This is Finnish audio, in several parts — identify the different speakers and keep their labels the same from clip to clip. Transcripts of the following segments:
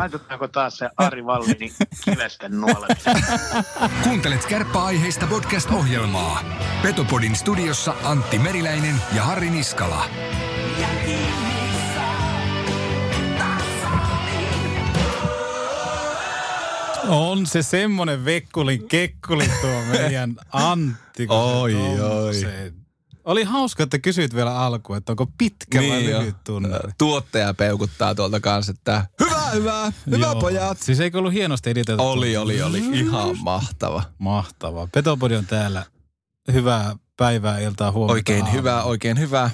Speaker 1: Laitetaanko taas se Ari Vallini kivesten nuoleminen?
Speaker 2: Kuuntelet kärppäaiheista podcast-ohjelmaa. Petopodin studiossa Antti Meriläinen ja Harri Niskala.
Speaker 3: On se semmonen vekkulin kekkuli tuo meidän Antti. se
Speaker 4: Oi,
Speaker 3: tommoseen- Oli hauska, että kysyit vielä alkuun, että onko pitkä vai
Speaker 4: Niin
Speaker 3: lyhyt tunnari.
Speaker 4: Tuottaja peukuttaa tuolta kanssa, että hyvä, hyvä, hyvä
Speaker 3: Joo.
Speaker 4: pojat.
Speaker 3: Siis eikö ollut hienosti editoitu?
Speaker 4: Oli, oli, oli. Ihan mahtava.
Speaker 3: Mahtavaa. Petopodi on täällä. Hyvää päivää, iltaa, huomenta.
Speaker 4: Oikein
Speaker 3: aamua.
Speaker 4: hyvä, oikein hyvä.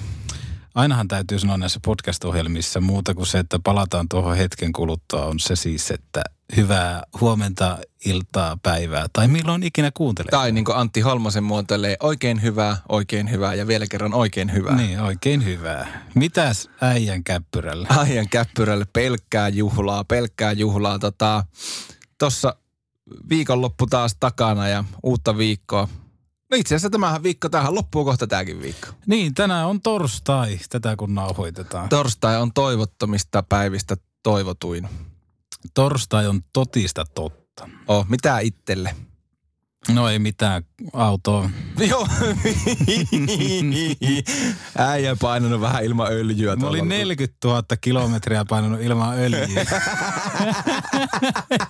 Speaker 3: Ainahan täytyy sanoa näissä podcast-ohjelmissa muuta kuin se, että palataan tuohon hetken kuluttua, on se siis, että hyvää huomenta, iltaa, päivää tai milloin ikinä kuuntelee.
Speaker 4: Tai niin kuin Antti Holmosen muotoilee, oikein hyvä, oikein hyvä ja vielä kerran oikein hyvä.
Speaker 3: Niin, oikein hyvää. Mitäs äijän käppyrällä?
Speaker 4: Aijan käppyrälle pelkkää juhlaa, pelkkää juhlaa. Tota, tossa viikonloppu taas takana ja uutta viikkoa. No itse asiassa tämähän viikko, tähän loppuu kohta tämäkin viikko.
Speaker 3: Niin, tänään on torstai, tätä kun nauhoitetaan.
Speaker 4: Torstai on toivottomista päivistä toivotuin.
Speaker 3: Torstai on totista totta.
Speaker 4: Oh, mitä itselle?
Speaker 3: No ei mitään autoa.
Speaker 4: Joo. Äijä painanut vähän ilman öljyä.
Speaker 3: Mä olin
Speaker 4: tuolla.
Speaker 3: 40 000 kilometriä painanut ilman öljyä.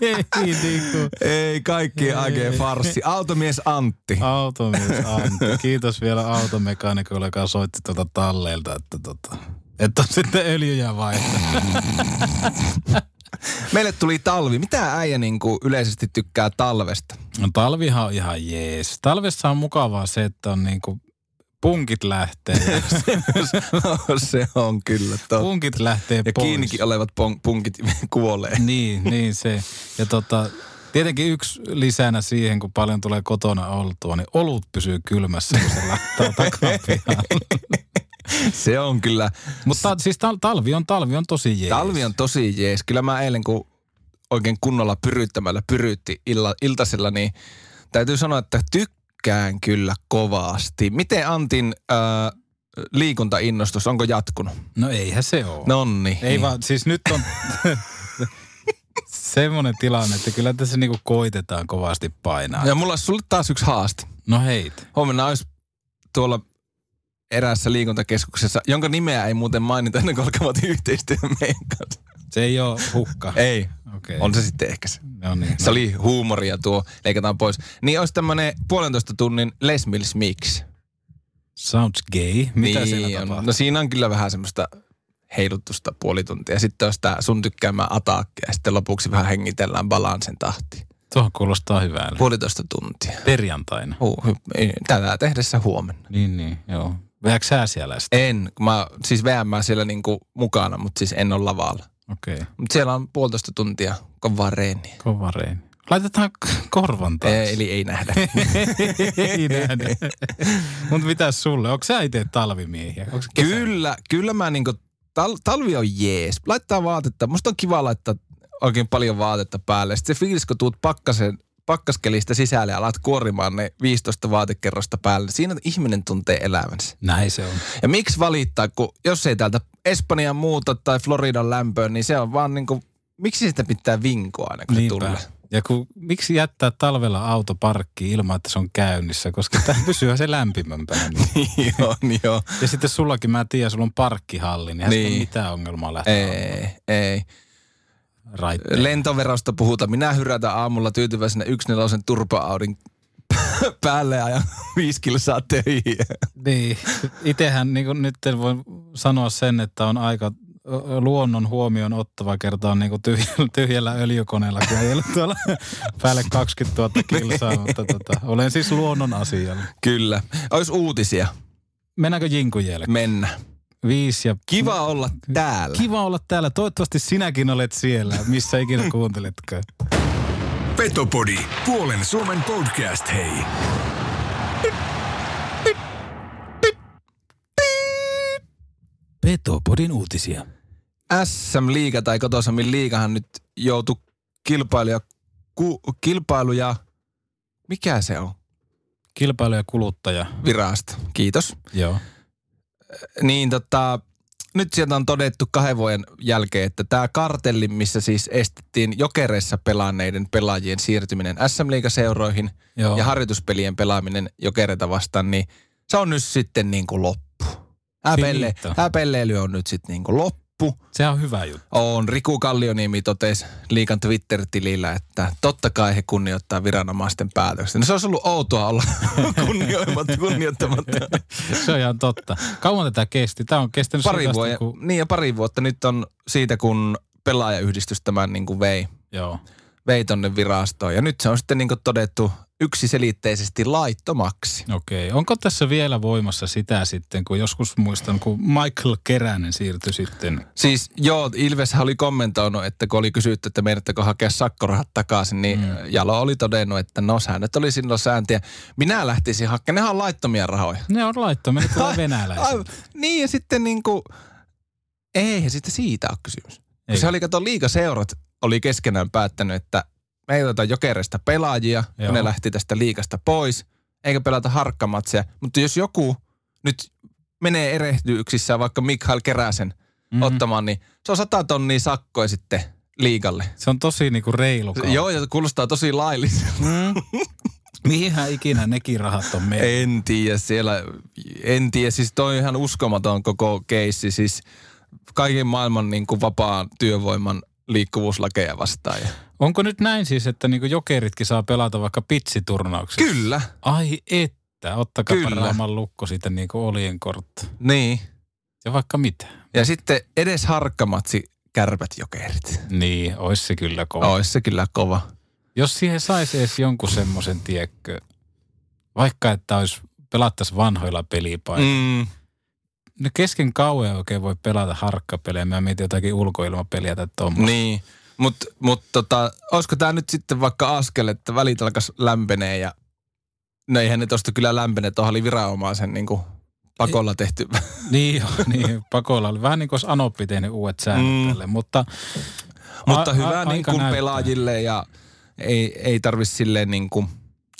Speaker 3: ei niin kuin.
Speaker 4: Ei, kaikki aikeen farssi. Automies Antti.
Speaker 3: Automies Antti. Kiitos vielä automekaanikolle, joka soitti tuota talleilta, että, tota, että on sitten öljyjä vaihtanut.
Speaker 4: Meille tuli talvi. Mitä äijä niin kuin yleisesti tykkää talvesta?
Speaker 3: No talvihan on ihan jees. Talvessa on mukavaa se, että on niinku punkit lähtee.
Speaker 4: No, se on kyllä totta.
Speaker 3: punkit lähtee
Speaker 4: Ja
Speaker 3: pois.
Speaker 4: kiinnikin olevat pon- punkit kuolee.
Speaker 3: Niin, niin se. Ja tota, tietenkin yksi lisänä siihen, kun paljon tulee kotona oltua, niin olut pysyy kylmässä, kun se lähtee takapihaan.
Speaker 4: Se on kyllä.
Speaker 3: Mutta siis tal- talvi on talvi on tosi jees.
Speaker 4: Talvi on tosi jees. Kyllä mä eilen, kun oikein kunnolla pyryttämällä pyrytti illa, iltasella, niin täytyy sanoa, että tykkään kyllä kovasti. Miten Antin äh, liikuntainnostus, onko jatkunut?
Speaker 3: No eihän se ole.
Speaker 4: Nonni.
Speaker 3: Ei vaan, siis nyt on semmoinen tilanne, että kyllä tässä niinku koitetaan kovasti painaa.
Speaker 4: Ja mulla olisi sulle taas yksi haaste.
Speaker 3: No heit.
Speaker 4: Huomenna olisi tuolla eräässä liikuntakeskuksessa, jonka nimeä ei muuten mainita ennen kuin alkavat yhteistyön meidän kanssa.
Speaker 3: Se ei ole hukka.
Speaker 4: Ei,
Speaker 3: Okei.
Speaker 4: on se sitten ehkä se.
Speaker 3: No niin.
Speaker 4: Se oli huumoria tuo, leikataan pois. Niin olisi tämmönen puolentoista tunnin Les Mills Mix.
Speaker 3: Sounds gay. Mitä
Speaker 4: niin
Speaker 3: siinä
Speaker 4: on.
Speaker 3: tapahtuu?
Speaker 4: No siinä on kyllä vähän semmoista heilutusta puoli tuntia. Sitten olisi tää sun tykkäämä ataakki ja sitten lopuksi vähän hengitellään balansen tahti.
Speaker 3: Tuohon kuulostaa hyvältä.
Speaker 4: Puolitoista tuntia.
Speaker 3: Perjantaina.
Speaker 4: Ei, tätä tehdessä huomenna.
Speaker 3: Niin, niin, joo. Vedätkö sä siellä sitten?
Speaker 4: En, mä siis VM siellä niinku mukana, mutta siis en ole lavalla.
Speaker 3: Okei. Okay.
Speaker 4: Mutta siellä on puolitoista tuntia kovaa reeniä.
Speaker 3: Kova reeni. Laitetaan korvan taas.
Speaker 4: Ei, eli ei nähdä.
Speaker 3: ei nähdä. Mutta mitäs sulle? Onko sä itse talvimiehiä?
Speaker 4: Kyllä, kyllä mä niinku, tal- talvi on jees. Laittaa vaatetta. Musta on kiva laittaa oikein paljon vaatetta päälle. Sitten se fiilis, kun tuut pakkasen, pakkaskelistä sisälle ja alat kuorimaan ne 15 vaatekerrosta päälle. Siinä ihminen tuntee elävänsä.
Speaker 3: Näin se on.
Speaker 4: Ja miksi valittaa, kun jos ei täältä Espanjan muuta tai Floridan lämpöön, niin se on vaan niinku, miksi sitä pitää vinkoa aina, kun se tulee?
Speaker 3: Ja kun, miksi jättää talvella auto parkkiin ilman, että se on käynnissä, koska tämä pysyy se lämpimämpänä.
Speaker 4: joo, niin joo.
Speaker 3: Ja sitten sullakin, mä tiedän, sulla on parkkihalli, niin, niin. ei
Speaker 4: Niin.
Speaker 3: mitään ongelmaa lähteä
Speaker 4: Ei, ei.
Speaker 3: Raitteen.
Speaker 4: Lentoverosta puhuta. Minä hyrätän aamulla tyytyväisenä nelosen turpa-audin päälle ja ajan viisi kilsaa töihin.
Speaker 3: Niin, itehän niin nyt voi sanoa sen, että on aika luonnon huomioon ottava kerta on niin tyhjällä, tyhjällä öljykoneella ajellut tuolla päälle 20 000 kilsaa, mutta tota, olen siis luonnon asialla.
Speaker 4: Kyllä. Olisi uutisia.
Speaker 3: Mennäänkö Jinkun jälkeen?
Speaker 4: Mennä.
Speaker 3: Viisi ja...
Speaker 4: Kiva olla täällä.
Speaker 3: Kiva olla täällä. Toivottavasti sinäkin olet siellä, missä ikinä kuunteletkaan.
Speaker 2: Petopodi, puolen Suomen podcast, hei.
Speaker 3: Petopodin uutisia.
Speaker 4: SM-liiga tai kotosammin liigahan nyt joutui kilpailija, ku, kilpailuja, mikä se on?
Speaker 3: Kilpailu- ja kuluttaja.
Speaker 4: virasto. Kiitos.
Speaker 3: Joo.
Speaker 4: Niin tota, nyt sieltä on todettu kahden vuoden jälkeen, että tämä kartelli, missä siis estettiin jokereissa pelanneiden pelaajien siirtyminen SM Liigaseuroihin
Speaker 3: Joo.
Speaker 4: ja harjoituspelien pelaaminen jokereita vastaan, niin se on nyt sitten niin kuin loppu. Häpelle,
Speaker 3: Finito.
Speaker 4: häpelleily on nyt sitten niin kuin loppu.
Speaker 3: Se on hyvä juttu.
Speaker 4: On Riku Kallioniemi totesi liikan Twitter-tilillä, että totta kai he kunnioittaa viranomaisten päätöksiä. No se olisi ollut outoa olla kunnioimatta, kunnioittamatta.
Speaker 3: Se on ihan totta. Kauan tätä kesti? Tämä on kestänyt
Speaker 4: Pari, vuotta,
Speaker 3: kun...
Speaker 4: niin ja pari vuotta nyt on siitä, kun pelaajayhdistys tämän niin kuin vei,
Speaker 3: Joo.
Speaker 4: vei tonne virastoon. Ja nyt se on sitten niin todettu yksiselitteisesti laittomaksi.
Speaker 3: Okei. Onko tässä vielä voimassa sitä sitten, kun joskus muistan, kun Michael Keränen siirtyi sitten...
Speaker 4: Siis joo, Ilves oli kommentoinut, että kun oli kysytty, että meidättekö hakea sakkorahat takaisin, niin mm. Jalo oli todennut, että no säännöt oli silloin sääntiä. Minä lähtisin hakemaan, nehän on laittomia rahoja.
Speaker 3: Ne on laittomia, ne tulee venäläiset.
Speaker 4: Aivan. Niin ja sitten niin kuin, eihän sitten siitä ole kysymys.
Speaker 3: Ei.
Speaker 4: Kun se oli, kato, liigaseurat oli keskenään päättänyt, että me ei oteta jokerista pelaajia,
Speaker 3: Joo.
Speaker 4: kun ne lähti tästä liikasta pois, eikä pelata harkkamatseja. Mutta jos joku nyt menee erehdyyksissä vaikka Mikael Keräsen mm. ottamaan, niin se on sata tonnia sakkoja sitten liigalle.
Speaker 3: Se on tosi niinku reilu kauppa.
Speaker 4: Joo, ja se kuulostaa tosi lailliselta.
Speaker 3: Mm. Mihinhän ikinä nekin rahat on mennyt?
Speaker 4: En tiedä siellä, en tiedä, siis toi on ihan uskomaton koko keissi, siis kaiken maailman niin kuin vapaan työvoiman liikkuvuuslakeja vastaan. Ja.
Speaker 3: Onko nyt näin siis, että niinku jokeritkin saa pelata vaikka pitsiturnauksessa?
Speaker 4: Kyllä,
Speaker 3: Ai että, ottakaa
Speaker 4: Kyllä.
Speaker 3: Raaman lukko sitten niinku olien kortta.
Speaker 4: niin.
Speaker 3: Ja vaikka mitä.
Speaker 4: Ja sitten edes harkkamatsi kärpät jokerit.
Speaker 3: Niin, ois se kyllä kova.
Speaker 4: Ois se kyllä kova.
Speaker 3: Jos siihen saisi edes jonkun semmoisen, tiekkö, vaikka että olisi pelattaisi vanhoilla pelipaikoilla. Mm. Ne kesken kauan oikein voi pelata harkkapelejä. Mä mietin jotakin ulkoilmapeliä tai tuommoista.
Speaker 4: niin, mutta mut tota, olisiko tämä nyt sitten vaikka askel, että välit alkas lämpenee ja no eihän ne tosta kyllä lämpene, tuohon oli viranomaisen niin kuin pakolla tehty.
Speaker 3: Niin, niin pakolla oli. Vähän niin kuin olisi Anoppi tehnyt uudet säännöt
Speaker 4: Mm.
Speaker 3: mm. tälle, mutta...
Speaker 4: Mutta
Speaker 3: a-
Speaker 4: hyvä
Speaker 3: a-
Speaker 4: niin kuin
Speaker 3: näyttää.
Speaker 4: pelaajille ja ei, ei tarvi silleen niin kuin,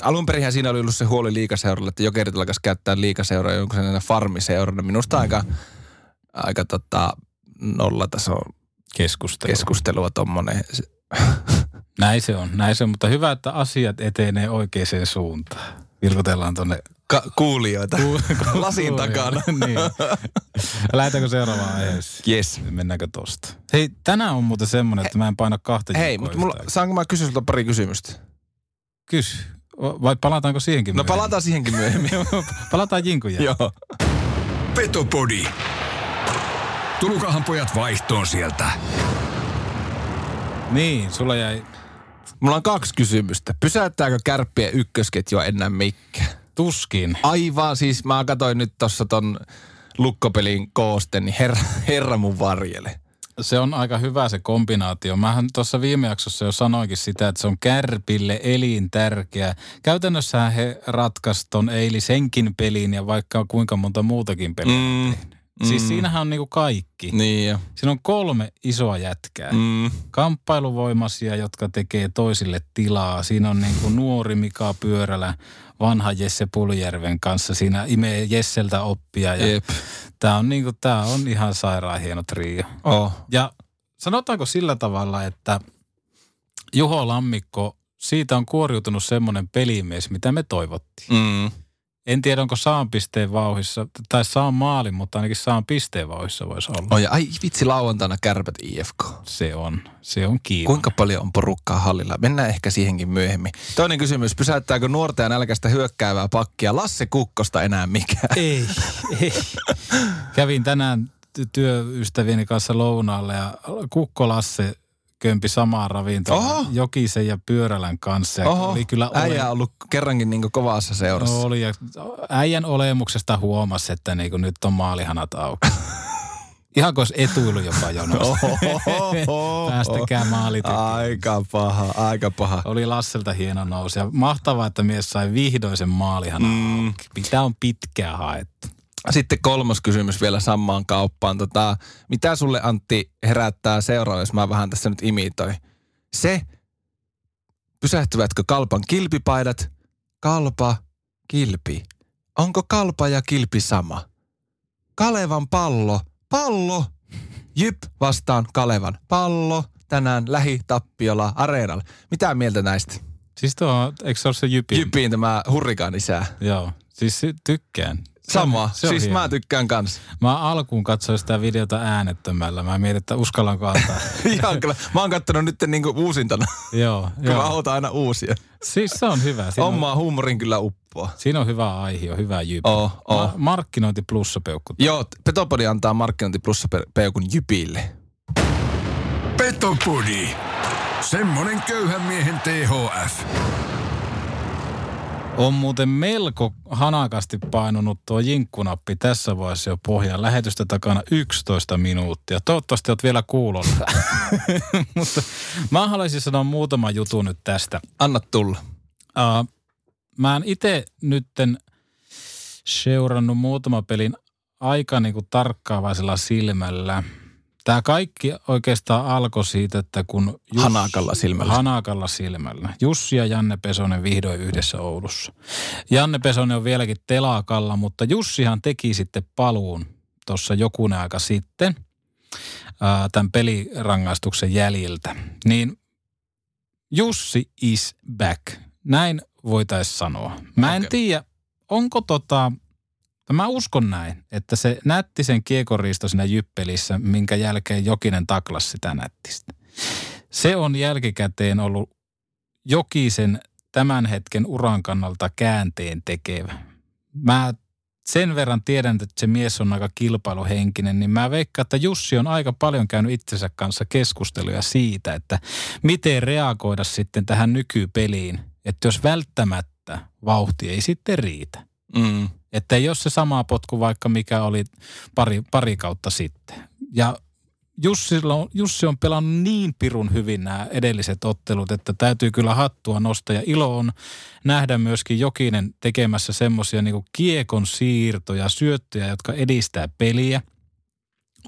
Speaker 4: alun perinhän siinä oli ollut se huoli liikaseuralla, että jokerit alkaisi käyttää liikaseuraa jonkun sellainen farmiseurana. Minusta aika, aika tota, nollataso
Speaker 3: Keskustelu.
Speaker 4: keskustelua tommonen. Se-
Speaker 3: Näin se on, näin se on, mutta hyvä, että asiat etenee oikeaan suuntaan. Vilkutellaan tuonne
Speaker 4: Ka- kuulijoita lasin takana.
Speaker 3: niin. Lähdetäänkö seuraavaan aiheeseen?
Speaker 4: Yes.
Speaker 3: Mennäänkö tosta? Hei, tänään on muuten semmoinen, että mä en paina kahta
Speaker 4: Hei, mutta mulla, saanko mä kysyä sulta pari kysymystä?
Speaker 3: Kysy. Vai palataanko siihenkin
Speaker 4: No
Speaker 3: myöhemmin?
Speaker 4: palataan siihenkin myöhemmin.
Speaker 3: palataan jälkeen.
Speaker 4: Joo.
Speaker 2: Petopodi. Tulukahan pojat vaihtoon sieltä.
Speaker 3: Niin, sulla jäi
Speaker 4: Mulla on kaksi kysymystä. Pysäyttääkö kärppien ykkösketjua enää mikään?
Speaker 3: tuskin.
Speaker 4: Aivan, siis mä katsoin nyt tuossa ton lukkopelin koosten, niin herra, herra mun varjele.
Speaker 3: Se on aika hyvä se kombinaatio. Mähän tuossa viime jaksossa jo sanoinkin sitä, että se on kärpille elintärkeä. Käytännössä he ratkaisi ton Eili senkin pelin ja vaikka kuinka monta muutakin peliä.
Speaker 4: Mm,
Speaker 3: Siis siinähän on niinku kaikki.
Speaker 4: Niin jo.
Speaker 3: Siinä on kolme isoa jätkää.
Speaker 4: Mm,
Speaker 3: Kamppailuvoimaisia, jotka tekee toisille tilaa. Siinä on niinku nuori Mika Pyörälä, vanha Jesse Puljärven kanssa. Siinä imee Jesseltä oppia. Ja tää on, niinku, tää on ihan sairaan hieno trio.
Speaker 4: Oh.
Speaker 3: Ja sanotaanko sillä tavalla, että Juho Lammikko, siitä on kuoriutunut semmoinen pelimies, mitä me toivottiin.
Speaker 4: Mm.
Speaker 3: En tiedä, onko saan pisteen vauhissa, tai saan maalin, mutta ainakin saan pisteen vauhissa voisi olla.
Speaker 4: Oh, ja ai vitsi lauantaina kärpät IFK.
Speaker 3: Se on, se on kiinni.
Speaker 4: Kuinka paljon on porukkaa hallilla? Mennään ehkä siihenkin myöhemmin. Toinen kysymys. Pysäyttääkö nuorta ja nälkäistä hyökkäävää pakkia Lasse Kukkosta enää mikään?
Speaker 3: Ei, ei. Kävin tänään ty- työystävieni kanssa lounaalle ja Kukko Lasse kömpi samaan ravintolaan
Speaker 4: Oho.
Speaker 3: Jokisen ja Pyörälän kanssa. Ja oli kyllä ole-
Speaker 4: äijä on ollut kerrankin niin kovassa seurassa.
Speaker 3: Oli ja äijän olemuksesta huomasi, että niinku nyt on maalihanat auki. Ihan kuin olisi etuilu jopa jonossa. Päästäkää maalitekijään.
Speaker 4: Aika paha, aika paha.
Speaker 3: Oli Lasselta hieno nousu ja mahtavaa, että mies sai vihdoin sen maalihanan
Speaker 4: Mm.
Speaker 3: auki. Mitä on pitkään haettu?
Speaker 4: Sitten kolmas kysymys vielä samaan kauppaan. Tota, mitä sulle Antti herättää seuraava, jos mä vähän tässä nyt imitoin? Se, pysähtyvätkö kalpan kilpipaidat, kalpa kilpi. Onko kalpa ja kilpi sama? Kalevan pallo. Pallo. Jyp vastaan Kalevan. Pallo. Tänään lähi Tappiola Areenalla. Mitä mieltä näistä?
Speaker 3: Siis tuo, eikö se ole se Jypin?
Speaker 4: Jypiin tämä hurrikaanisää.
Speaker 3: Joo, siis tykkään.
Speaker 4: Sama.
Speaker 3: Se on
Speaker 4: siis
Speaker 3: hieno.
Speaker 4: mä tykkään kans.
Speaker 3: Mä alkuun katsoin sitä videota äänettömällä. Mä mietin, että uskallanko antaa.
Speaker 4: Ihan kyllä. Mä oon kattonut nyt niinku uusintana,
Speaker 3: joo,
Speaker 4: kun mä
Speaker 3: joo.
Speaker 4: otan aina uusia.
Speaker 3: Siis se on hyvä. Siinä on,
Speaker 4: Omaa huumorin kyllä uppoa.
Speaker 3: siinä on hyvä aihe, hyvä jyp.
Speaker 4: Oo, oo.
Speaker 3: Ma- markkinointi plussa peukku.
Speaker 4: Joo, Petopodi antaa markkinointi plussa pe- peukun Jypille.
Speaker 2: Petopodi. Semmonen köyhän miehen THF.
Speaker 3: On muuten melko hanakasti painunut tuo jinkkunappi tässä vaiheessa jo pohjaan. Lähetystä takana 11 minuuttia. Toivottavasti olet vielä kuulolla. Mutta mä haluaisin sanoa muutama jutun nyt tästä.
Speaker 4: Anna tulla.
Speaker 3: Uh, mä en itse nytten seurannut muutama pelin aika niin kuin tarkkaavaisella silmällä. Tämä kaikki oikeastaan alkoi siitä, että kun...
Speaker 4: Hanakalla silmällä.
Speaker 3: Hanakalla silmällä. Jussi ja Janne Pesonen vihdoin yhdessä Oulussa. Janne Pesonen on vieläkin telakalla, mutta Jussihan teki sitten paluun tuossa jokunen aika sitten ää, tämän pelirangaistuksen jäljiltä. Niin Jussi is back. Näin voitaisiin sanoa. Mä en
Speaker 4: Okei.
Speaker 3: tiedä, onko tota, mä uskon näin, että se nättisen kiekoriisto siinä jyppelissä, minkä jälkeen Jokinen taklas sitä nättistä. Se on jälkikäteen ollut Jokisen tämän hetken uran kannalta käänteen tekevä. Mä sen verran tiedän, että se mies on aika kilpailuhenkinen, niin mä veikkaan, että Jussi on aika paljon käynyt itsensä kanssa keskusteluja siitä, että miten reagoida sitten tähän nykypeliin, että jos välttämättä vauhti ei sitten riitä.
Speaker 4: Mm.
Speaker 3: Että ei ole se sama potku vaikka mikä oli pari, pari kautta sitten. Ja Jussilla on, Jussi on pelannut niin pirun hyvin nämä edelliset ottelut, että täytyy kyllä hattua nostaa. Ja ilo on nähdä myöskin Jokinen tekemässä semmoisia niin kiekon siirtoja, syöttöjä, jotka edistää peliä.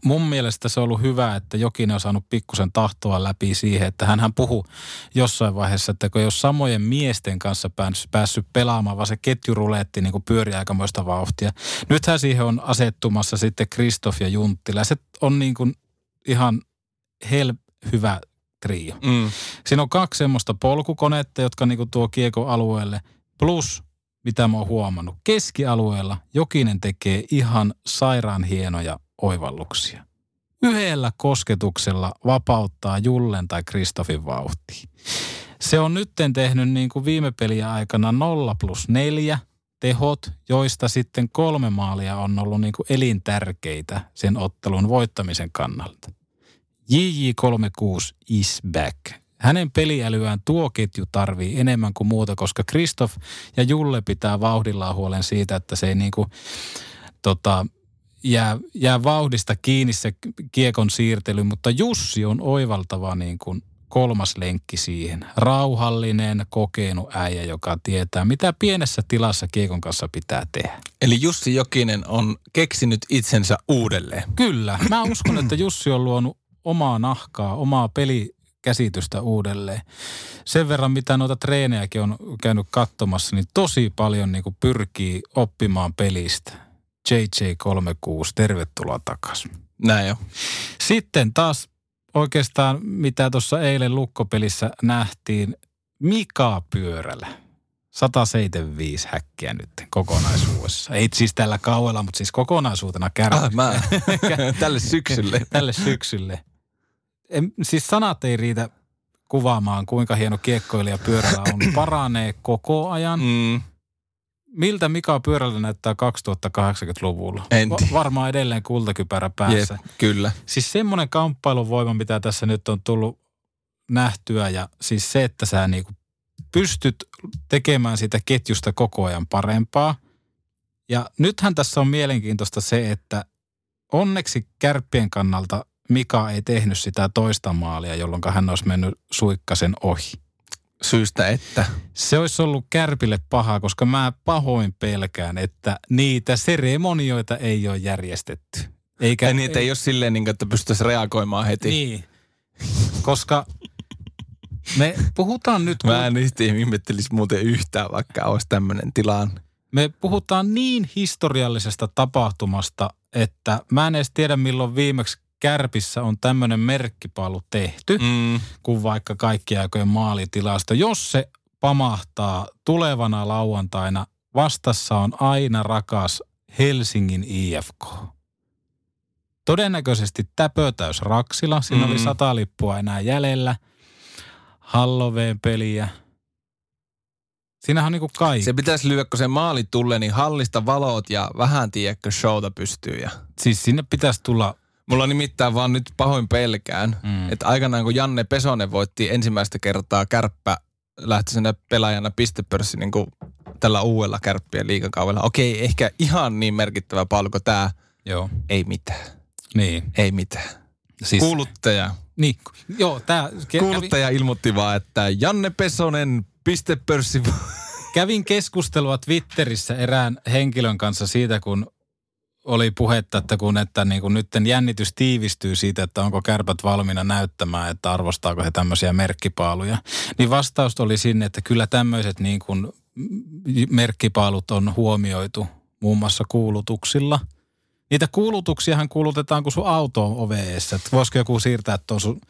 Speaker 3: Mun mielestä se on ollut hyvä, että Jokinen on saanut pikkusen tahtoa läpi siihen, että hän puhuu jossain vaiheessa, että kun ei ole samojen miesten kanssa päässyt, päässyt pelaamaan, vaan se ketjuruleetti niin pyörii aikamoista vauhtia. Nythän siihen on asettumassa sitten Kristoff ja Junttila. Se on niin kuin ihan hel hyvä trio.
Speaker 4: Mm.
Speaker 3: Siinä on kaksi semmoista polkukonetta, jotka niinku tuo kiekko alueelle. Plus, mitä mä oon huomannut, keskialueella Jokinen tekee ihan sairaan hienoja oivalluksia. Yhdellä kosketuksella vapauttaa Jullen tai Kristofin vauhtiin. Se on nytten tehnyt niin kuin viime peliä aikana 0 plus 4 tehot, joista sitten kolme maalia on ollut niin kuin elintärkeitä sen ottelun voittamisen kannalta. JJ36 is back. Hänen peliälyään tuo ketju tarvii enemmän kuin muuta, koska Kristoff ja Julle pitää vauhdillaan huolen siitä, että se ei niinku, tota, jää, jää vauhdista kiinni se kiekon siirtely, mutta Jussi on oivaltava niin kuin kolmas lenkki siihen. Rauhallinen, kokenut äijä, joka tietää, mitä pienessä tilassa kiekon kanssa pitää tehdä.
Speaker 4: Eli Jussi Jokinen on keksinyt itsensä uudelleen.
Speaker 3: Kyllä. Mä uskon, että Jussi on luonut omaa nahkaa, omaa pelikäsitystä uudelleen. Sen verran, mitä noita treenejäkin on käynyt katsomassa, niin tosi paljon niin pyrkii oppimaan pelistä. JJ36, tervetuloa takaisin.
Speaker 4: Näin jo.
Speaker 3: Sitten taas oikeastaan, mitä tuossa eilen lukkopelissä nähtiin, Mika Pyörälä. 175 häkkiä nyt kokonaisuudessa. Ei siis tällä kauella, mutta siis kokonaisuutena kärpät.
Speaker 4: Ah, mä. Tälle syksylle.
Speaker 3: tälle syksylle. En, siis sanat ei riitä kuvaamaan, kuinka hieno kiekkoilija pyörällä on. Paranee koko ajan.
Speaker 4: Mm.
Speaker 3: Miltä Mika Pyörällä näyttää 2080-luvulla?
Speaker 4: En tiedä.
Speaker 3: varmaan edelleen kultakypärä päässä.
Speaker 4: Jep, kyllä.
Speaker 3: Siis semmoinen kamppailuvoima, mitä tässä nyt on tullut nähtyä ja siis se, että sä niinku pystyt tekemään sitä ketjusta koko ajan parempaa. Ja nythän tässä on mielenkiintoista se, että onneksi kärppien kannalta Mika ei tehnyt sitä toista maalia, jolloin hän olisi mennyt suikkasen ohi.
Speaker 4: Syystä, että.
Speaker 3: Se olisi ollut kärpille pahaa, koska mä pahoin pelkään, että niitä seremonioita ei ole järjestetty. Eikä,
Speaker 4: Ja niitä ei ole silleen, niin että pystyisi reagoimaan heti.
Speaker 3: Niin, koska me puhutaan nyt...
Speaker 4: Mä en niistä ihmettelisi muuten yhtään, vaikka olisi tämmöinen tilanne.
Speaker 3: Me puhutaan niin historiallisesta tapahtumasta, että mä en edes tiedä milloin viimeksi Kärpissä on tämmöinen merkkipaalu tehty,
Speaker 4: Mm.
Speaker 3: kuin vaikka kaikkien aikojen maalitilasta. Jos se pamahtaa tulevana lauantaina, vastassa on aina rakas Helsingin IFK. Todennäköisesti täpötäys Raksila. Siinä
Speaker 4: Mm.
Speaker 3: oli sata lippua enää jäljellä. Halloween peliä. Siinähän on niinku kaikki.
Speaker 4: Se pitäisi lyödä, kun se maali tulee, niin hallista valot ja vähän tiedätkö showta pystyy. Ja.
Speaker 3: Siis sinne pitäisi tulla,
Speaker 4: Mulla on nimittäin vaan nyt pahoin pelkään,
Speaker 3: Mm.
Speaker 4: että aikanaan kun Janne Pesonen voitti ensimmäistä kertaa kärppä lähtisenä pelaajana pistepörssi niin kuin tällä uudella kärppien liikakaudella. Okei, ehkä ihan niin merkittävä palko tämä.
Speaker 3: joo,
Speaker 4: Ei mitään.
Speaker 3: niin.
Speaker 4: Ei mitään.
Speaker 3: Siis,
Speaker 4: Kuuluttaja.
Speaker 3: niin, joo, tää,
Speaker 4: Kuuluttaja ilmoitti vaan, että Janne Pesonen pistepörssi.
Speaker 3: kävin keskustelua Twitterissä erään henkilön kanssa siitä, kun oli puhetta, että kun että niin kuin nyt jännitys tiivistyy siitä, että onko kärpät valmiina näyttämään, että arvostaako he tämmöisiä merkkipaaluja. Niin vastaus oli sinne, että kyllä tämmöiset niin kuin merkkipaalut on huomioitu muun muassa kuulutuksilla. Niitä kuulutuksiahan kuulutetaan, kun sun auto on oveessa. Voisiko joku siirtää tuon sun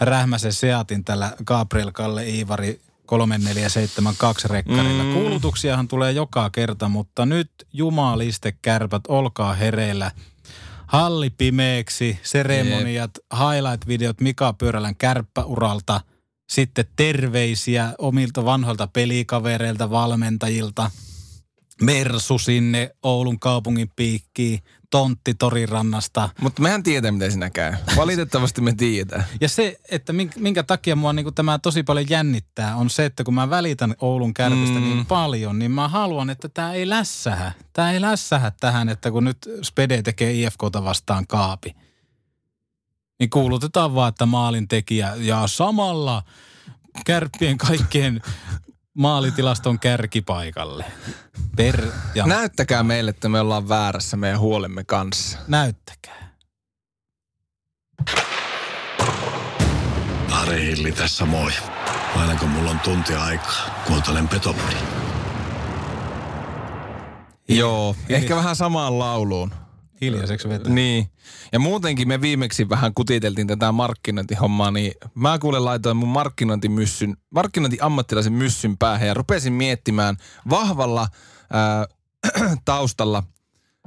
Speaker 3: rähmäsen Seatin tällä Gabriel Kalle Iivari 3472 rekkarilla. Mm. Kuulutuksiahan tulee joka kerta, mutta nyt jumaliste kärpät, olkaa hereillä. Halli pimeäksi, seremoniat, highlight-videot Mika Pyörälän kärppäuralta, sitten terveisiä omilta vanhoilta pelikavereilta, valmentajilta, Mersu sinne Oulun kaupungin piikkiin, tontti Torirannasta.
Speaker 4: Mutta mehän tietää, miten siinä käy. Valitettavasti me tiedetään.
Speaker 3: Ja se, että minkä, takia mua niin tämä tosi paljon jännittää, on se, että kun mä välitän Oulun kärpistä mm.
Speaker 4: Mm.
Speaker 3: niin paljon, niin mä haluan, että tämä ei lässähä. Tämä ei lässähä tähän, että kun nyt Spede tekee IFKta vastaan kaapi. Niin kuulutetaan vaan, että maalin tekijä ja samalla kärppien kaikkien maalitilaston kärkipaikalle. Per ja
Speaker 4: Näyttäkää meille, että me ollaan väärässä meidän huolemme kanssa.
Speaker 3: näyttäkää.
Speaker 2: Ari Hilli tässä moi. Aina kun mulla on tunti aikaa, kuuntelen Petopodin.
Speaker 4: Joo, ehkä vähän samaan lauluun.
Speaker 3: Hiljaiseksi vetää.
Speaker 4: Niin. Ja muutenkin me viimeksi vähän kutiteltiin tätä markkinointihommaa, niin mä kuulen laitoin mun markkinointimyssyn, markkinointiammattilaisen myssyn päähän ja rupesin miettimään vahvalla ää, taustalla,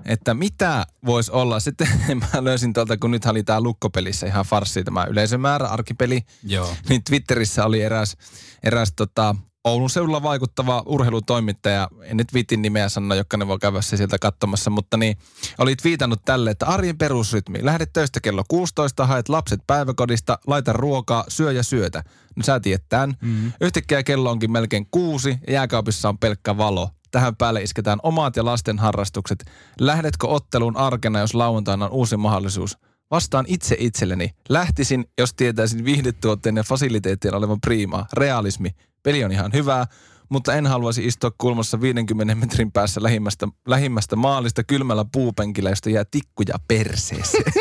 Speaker 4: että mitä voisi olla. Sitten mä löysin tuolta, kun nyt oli tää lukkopelissä ihan farssi tämä yleisömäärä, arkipeli,
Speaker 3: Joo.
Speaker 4: niin Twitterissä oli eräs, eräs tota, Oulun seudulla vaikuttava urheilutoimittaja, en nyt viitin nimeä sanoa, jokainen voi käydä se sieltä katsomassa, mutta niin, oli twiitannut tälle, että arjen perusrytmi, lähdet töistä kello 16, haet lapset päiväkodista, laita ruokaa, syö ja syötä. No sä tiedät tämän. Mm-hmm. Yhtäkkiä kello onkin melkein kuusi ja jääkaapissa on pelkkä valo. Tähän päälle isketään omat ja lasten harrastukset. Lähdetkö otteluun arkena, jos lauantaina on uusi mahdollisuus? Vastaan itse itselleni. Lähtisin, jos tietäisin viihdetuotteen ja fasiliteettien olevan priimaa. Realismi. Peli on ihan hyvää, mutta en haluaisi istua kulmassa 50 metrin päässä lähimmästä, lähimmästä maalista kylmällä puupenkillä, josta jää tikkuja perseeseen.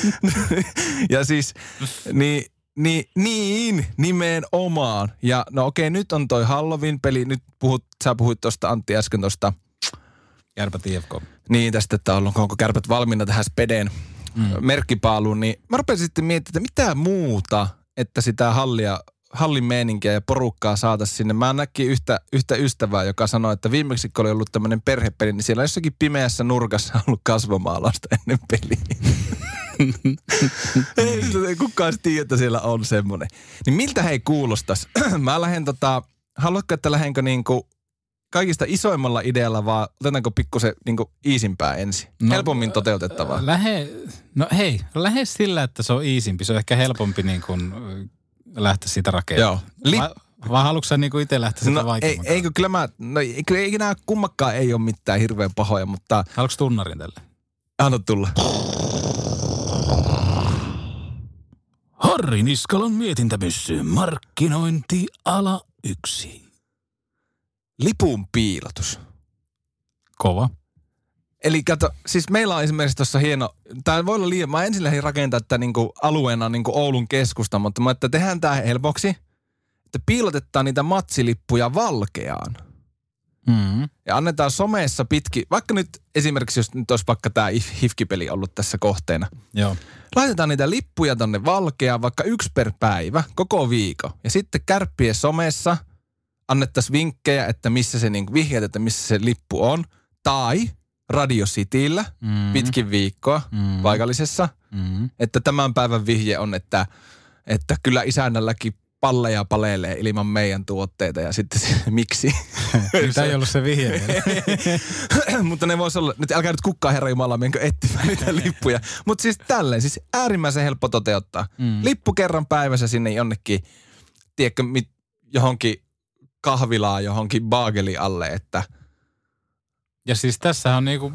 Speaker 4: ja siis, niin, niin, niin, nimenomaan. Ja no okei, nyt on toi Halloween-peli. Nyt puhut, sä puhuit tuosta Antti äsken tuosta
Speaker 3: Kärpät IFK.
Speaker 4: niin tästä, että on, onko kärpät valmiina tähän spedeen mm. merkkipaaluun, niin mä rupesin sitten miettimään, että mitä muuta, että sitä hallia, hallin meininkiä ja porukkaa saataisiin sinne. Mä näkin yhtä, yhtä ystävää, joka sanoi, että viimeksi kun oli ollut tämmöinen perhepeli, niin siellä jossakin pimeässä nurkassa on ollut kasvomaalausta ennen peliä. ei, kukaan tiedä, että siellä on semmoinen. Niin miltä hei kuulostas? mä lähden tota, haluatko, että lähdenkö niinku kaikista isoimmalla idealla, vaan otetaanko pikkusen niinku iisimpää ensin? No, Helpommin toteutettavaa.
Speaker 3: Lähe, no hei, lähde sillä, että se on iisimpi. Se on ehkä helpompi niin kuin lähteä siitä rakentamaan.
Speaker 4: Joo. Li-
Speaker 3: Vai, vai haluatko sä niin kuin itse lähteä sitä
Speaker 4: No ei, eikö kyllä mä, no eikö, eikö nämä kummakkaan ei ole mitään hirveän pahoja, mutta
Speaker 3: Haluatko tunnarin tälle?
Speaker 4: anna tulla.
Speaker 3: Harri Niskalan mietintämyssy, markkinointi ala yksi.
Speaker 4: Lipun piilotus.
Speaker 3: Kova.
Speaker 4: Eli kato, siis meillä on esimerkiksi tuossa hieno, tämä voi olla liian, mä ensin lähdin rakentaa tätä niinku alueena niinku Oulun keskusta, mutta mä että tehdään tämä helpoksi, että piilotetaan niitä matsilippuja valkeaan.
Speaker 3: Mm.
Speaker 4: Ja annetaan somessa pitki, vaikka nyt esimerkiksi jos nyt olisi vaikka tämä hifkipeli ollut tässä kohteena.
Speaker 3: Joo.
Speaker 4: Laitetaan niitä lippuja tonne valkea vaikka yksi per päivä, koko viikko. Ja sitten kärppien somessa annettaisiin vinkkejä, että missä se, niin vihjeet, että missä se lippu on. Tai Radio Cityllä
Speaker 3: Mm.
Speaker 4: pitkin viikkoa
Speaker 3: Mm.
Speaker 4: paikallisessa.
Speaker 3: Mm.
Speaker 4: Että tämän päivän vihje on, että, että kyllä isännälläkin palleja palelee ilman meidän tuotteita ja sitten se, miksi.
Speaker 3: Tämä ei ollut se vihje.
Speaker 4: Mutta ne voisi olla, nyt älkää nyt kukkaa herra Jumala, menkö etsimään niitä lippuja. Mutta siis tälleen, siis äärimmäisen helppo toteuttaa.
Speaker 3: Mm.
Speaker 4: Lippu kerran päivässä sinne jonnekin, tiedätkö, mit, johonkin kahvilaan, johonkin baageli alle, että
Speaker 3: Ja siis tässä on niinku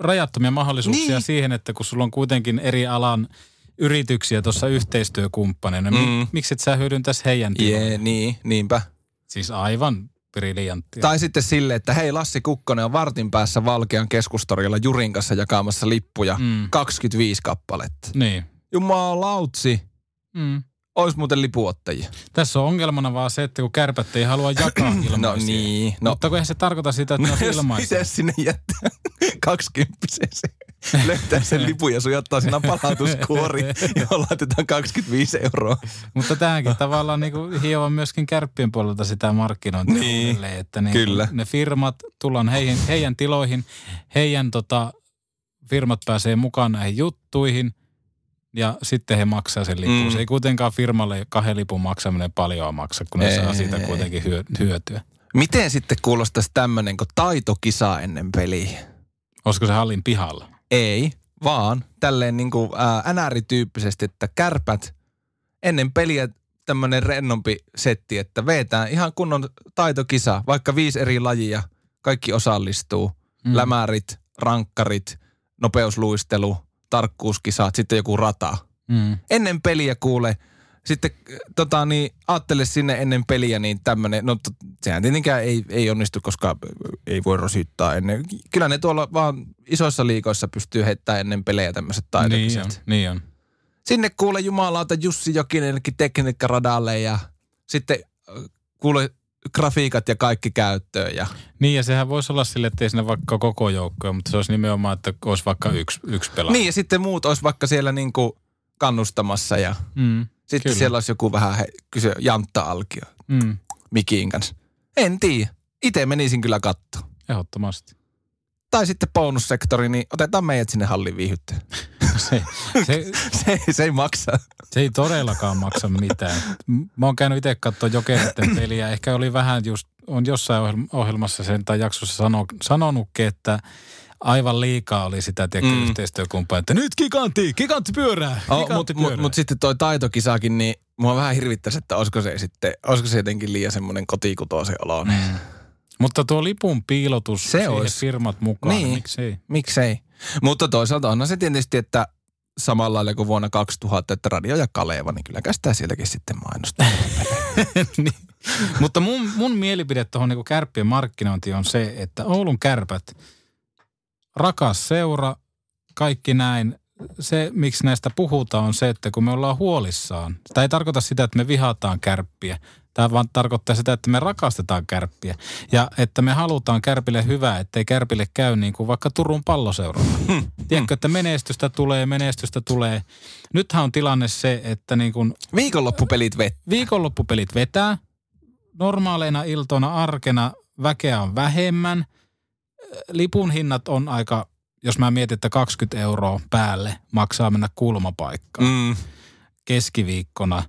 Speaker 3: rajattomia mahdollisuuksia
Speaker 4: Niin.
Speaker 3: siihen, että kun sulla on kuitenkin eri alan yrityksiä tuossa yhteistyökumppaneina, niin
Speaker 4: Mm.
Speaker 3: mi- miksi et sä hyödyntäisi heidän tilaa?
Speaker 4: jee, niin, niinpä.
Speaker 3: Siis aivan briljanttia.
Speaker 4: Tai sitten sille, että hei Lassi Kukkonen on vartin päässä Valkean keskustorilla Jurin kanssa jakamassa lippuja.
Speaker 3: Mm.
Speaker 4: 25 kappaletta.
Speaker 3: Niin.
Speaker 4: Jumalautsi,
Speaker 3: Mm.
Speaker 4: Ois muuten lipuottajia.
Speaker 3: Tässä on ongelmana vaan se, että kun kärpät ei halua jakaa ilmaisia.
Speaker 4: No niin, no.
Speaker 3: Mutta kun eihän se tarkoita sitä, että ne on ilmaisia.
Speaker 4: itse sinne jättää 20 löytää sen lipun ja sujattaa sinä palautuskuori, johon laitetaan 25 euroa.
Speaker 3: Mutta tähänkin tavallaan niin kuin hioa myöskin kärppien puolelta sitä markkinointia
Speaker 4: Niin,
Speaker 3: uudelleen, että niin
Speaker 4: kyllä.
Speaker 3: ne firmat, tullaan heidän, heidän tiloihin, heidän tota, firmat pääsee mukaan näihin juttuihin ja sitten he maksaa sen lipun.
Speaker 4: Mm.
Speaker 3: Se ei kuitenkaan firmalle kahden lipun maksaminen paljon maksa, kun ne
Speaker 4: Ei,
Speaker 3: saa siitä kuitenkin hyö, hyötyä.
Speaker 4: Miten sitten kuulostaisi tämmöinen kuin taitokisa ennen peliä?
Speaker 3: Olisiko se hallin pihalla?
Speaker 4: Ei, vaan tälleen niin kuin NR-tyyppisesti, että kärpät ennen peliä tämmöinen rennompi setti, että vetään ihan kunnon taitokisa, vaikka viisi eri lajia, kaikki osallistuu. Mm. Lämärit, rankkarit, nopeusluistelu, tarkkuuskisat, sitten joku rata.
Speaker 3: Mm.
Speaker 4: Ennen peliä kuule, sitten tota niin, ajattele sinne ennen peliä niin tämmönen, no sehän tietenkään ei, ei onnistu, koska ei voi rosittaa ennen. Kyllä ne tuolla vaan isoissa liikoissa pystyy heittämään ennen pelejä tämmöiset
Speaker 3: Niin on, niin on.
Speaker 4: Sinne kuule jumalauta Jussi Jokinenkin tekniikkaradalle ja sitten kuule grafiikat ja kaikki käyttöön ja
Speaker 3: Niin ja sehän voisi olla sille, että ei sinne vaikka koko joukkoja, mutta se olisi nimenomaan, että olisi vaikka yksi, yksi pelaaja.
Speaker 4: niin ja sitten muut olisi vaikka siellä niinku kannustamassa ja
Speaker 3: Mm.
Speaker 4: sitten
Speaker 3: Kyllä.
Speaker 4: siellä olisi joku vähän he, kyse Jantta Alkio
Speaker 3: Mm.
Speaker 4: Mikiin kanssa. En tiedä. Itse menisin kyllä katsoa.
Speaker 3: Ehdottomasti.
Speaker 4: Tai sitten bonussektori, niin otetaan meidät sinne hallin viihyttyä.
Speaker 3: Se, se,
Speaker 4: se, se ei maksa.
Speaker 3: se ei todellakaan maksa mitään. Mä oon käynyt itse katsoa jokereiden peliä. Ehkä oli vähän just, on jossain ohjelm- ohjelmassa sen tai jaksossa sano, sanonutkin, että aivan liikaa oli sitä tiedätkö,
Speaker 4: Mm.
Speaker 3: yhteistyökumppaa, että nyt gigantti, gigantti pyörää,
Speaker 4: Oh, Mutta mut, mut sitten toi taitokisakin, niin mua vähän hirvittäisi, että olisiko se sitten, olisiko se jotenkin liian semmoinen kotikutoisen olo. Mm.
Speaker 3: Mutta tuo lipun piilotus,
Speaker 4: Se olisi.
Speaker 3: firmat mukaan,
Speaker 4: Niin.
Speaker 3: niin. miksei?
Speaker 4: Miksei? Mutta toisaalta onhan se tietysti, että samalla lailla kuin vuonna 2000, että Radio ja Kaleva, niin kyllä sitä sieltäkin sitten mainostaa.
Speaker 3: niin. Mutta mun, mun mielipide tuohon niin kärppien markkinointiin on se, että Oulun kärpät, rakas seura, kaikki näin. Se, miksi näistä puhutaan, on se, että kun me ollaan huolissaan. Tämä ei tarkoita sitä, että me vihataan kärppiä. Tämä vaan tarkoittaa sitä, että me rakastetaan kärppiä. Ja että me halutaan kärpille hyvää, ettei kärpille käy niin kuin vaikka Turun palloseuralla. Tiedätkö, että menestystä tulee, menestystä tulee. Nythän on tilanne se, että niin kuin
Speaker 4: Viikonloppupelit vet.
Speaker 3: viikonloppupelit vetää. Normaaleina iltoina arkena väkeä on vähemmän. Lipun hinnat on aika, jos mä mietin, että 20 euroa päälle maksaa mennä kulmapaikkaan
Speaker 4: Mm,
Speaker 3: keskiviikkona.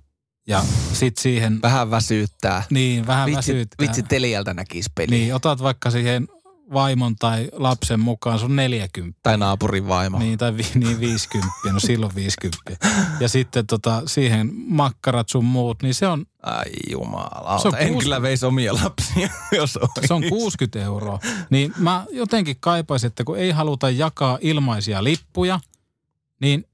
Speaker 3: Ja sit siihen,
Speaker 4: vähän väsyttää.
Speaker 3: niin vähän
Speaker 4: Vitsi,
Speaker 3: väsyyttää.
Speaker 4: vitsi Telialta näkisi peli.
Speaker 3: Niin, otat vaikka siihen vaimon tai lapsen mukaan sun 40.
Speaker 4: Tai naapurin vaimo.
Speaker 3: Niin, tai vi, niin 50, no silloin 50. Ja sitten tota, siihen makkarat sun muut, niin se on
Speaker 4: Ai jumalauta.
Speaker 3: Se on
Speaker 4: en
Speaker 3: kuusi-
Speaker 4: kyllä veisi omia lapsia, jos olisi.
Speaker 3: Se on 60 euroa. Niin mä jotenkin kaipaisin, että kun ei haluta jakaa ilmaisia lippuja, niin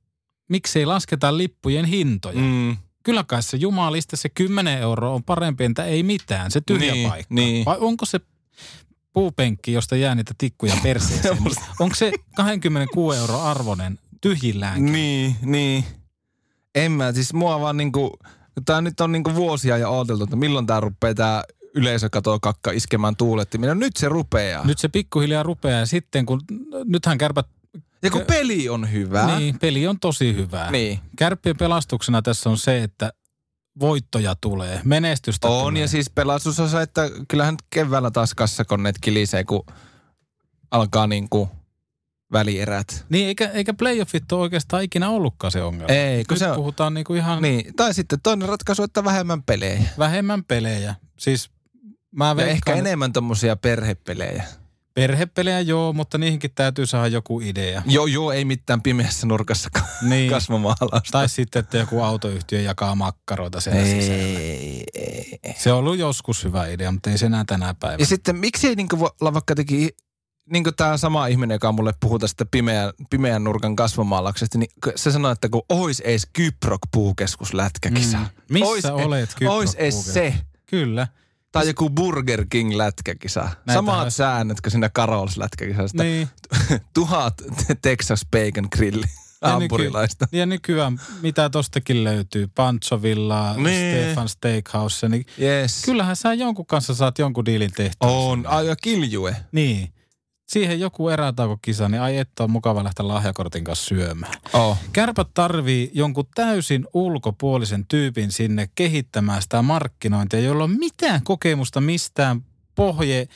Speaker 3: miksei lasketa lippujen hintoja? Mm.
Speaker 4: Mm,
Speaker 3: Kyllä kai se jumalista se 10 euroa on parempi, entä ei mitään, se tyhjä
Speaker 4: Niin,
Speaker 3: paikka.
Speaker 4: niin.
Speaker 3: Vai onko se puupenkki, josta jää niitä tikkuja perseeseen? niin onko se 26 euroa arvoinen tyhjilläänkin?
Speaker 4: niin, niin. En mä, siis mua vaan niinku, tää nyt on niinku vuosia jo odoteltu, että milloin tää rupeaa tää yleisö katoo kakka iskemään tuulettimia. No nyt se rupeaa.
Speaker 3: Nyt se pikkuhiljaa rupeaa ja sitten kun, nythän kärpät,
Speaker 4: ja kun peli on hyvä.
Speaker 3: niin, peli on tosi hyvää.
Speaker 4: Niin.
Speaker 3: Kärppien pelastuksena tässä on se, että voittoja tulee, menestystä
Speaker 4: On
Speaker 3: tulee.
Speaker 4: ja siis pelastus on se, että kyllähän keväällä taas kassakoneet kilisee, kun alkaa niinku välierät.
Speaker 3: Niin, eikä, eikä playoffit ole oikeastaan ikinä ollutkaan se ongelma.
Speaker 4: Ei, kun
Speaker 3: Nyt
Speaker 4: se on,
Speaker 3: puhutaan niinku ihan
Speaker 4: niin. Tai sitten toinen ratkaisu, että vähemmän pelejä.
Speaker 3: vähemmän pelejä. Siis mä
Speaker 4: Ja
Speaker 3: veikkaan,
Speaker 4: ehkä enemmän tommosia perhepelejä.
Speaker 3: Perhepelejä joo, mutta niihinkin täytyy saada joku idea.
Speaker 4: Joo, joo, ei mitään pimeässä nurkassa
Speaker 3: Niin.
Speaker 4: kasvomaalausta.
Speaker 3: Tai sitten, että joku autoyhtiö jakaa makkaroita siellä sisällä.
Speaker 4: ei, ei, ei.
Speaker 3: Se on ollut joskus hyvä idea, mutta ei se enää tänä päivänä.
Speaker 4: Ja sitten miksi ei niinku voi olla vaikka teki, niin kuin tämä sama ihminen, joka mulle puhuu tästä pimeän, pimeän nurkan kasvomaalauksesta, niin se sanoi, että kun ois ees Kyprok puukeskus lätkäkisa.
Speaker 3: Mm. Missä
Speaker 4: Ois e-
Speaker 3: olet Kyprok
Speaker 4: Ois ees se.
Speaker 3: Kyllä.
Speaker 4: Tai joku Burger King lätkäkisa.
Speaker 3: Näitähän-
Speaker 4: Samat säännöt kuin siinä Carols lätkäkisasta.
Speaker 3: Niin.
Speaker 4: Tuhat Texas Bacon Grilli.
Speaker 3: Ja
Speaker 4: Hampurilaista.
Speaker 3: Ja nykyään, mitä tostakin löytyy, Panchovilla,
Speaker 4: Niin.
Speaker 3: Stefan Steakhouse, niin
Speaker 4: Yes.
Speaker 3: kyllähän sä jonkun kanssa saat jonkun diilin tehtyä.
Speaker 4: On. Ja kiljue.
Speaker 3: Niin. Siihen joku erätaukokisa, niin ai että on mukava lähteä lahjakortin kanssa syömään.
Speaker 4: Oh.
Speaker 3: Kärpät tarvii jonkun täysin ulkopuolisen tyypin sinne kehittämään sitä markkinointia, jolla on mitään kokemusta mistään pohje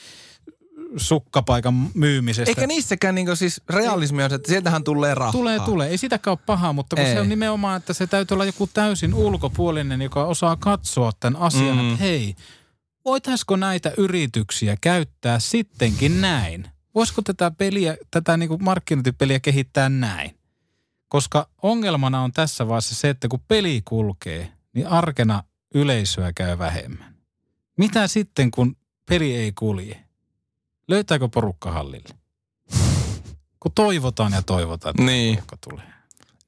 Speaker 3: sukkapaikan myymisestä.
Speaker 4: Eikä niissäkään niinku siis realismi on se, että sieltähän tulee rahaa.
Speaker 3: Tulee, tulee. Ei sitäkään ole pahaa, mutta kun
Speaker 4: Ei.
Speaker 3: se on nimenomaan, että se täytyy olla joku täysin ulkopuolinen, joka osaa katsoa tämän asian,
Speaker 4: Mm.
Speaker 3: että hei, voitaisiko näitä yrityksiä käyttää sittenkin näin? Voisiko tätä peliä, tätä niin kuin markkinointipeliä kehittää näin? Koska ongelmana on tässä vaiheessa se, että kun peli kulkee, niin arkena yleisöä käy vähemmän. Mitä sitten, kun peli ei kulje? Löytääkö porukka hallille? Kun toivotaan ja toivotaan, että
Speaker 4: Niin.
Speaker 3: porukka tulee.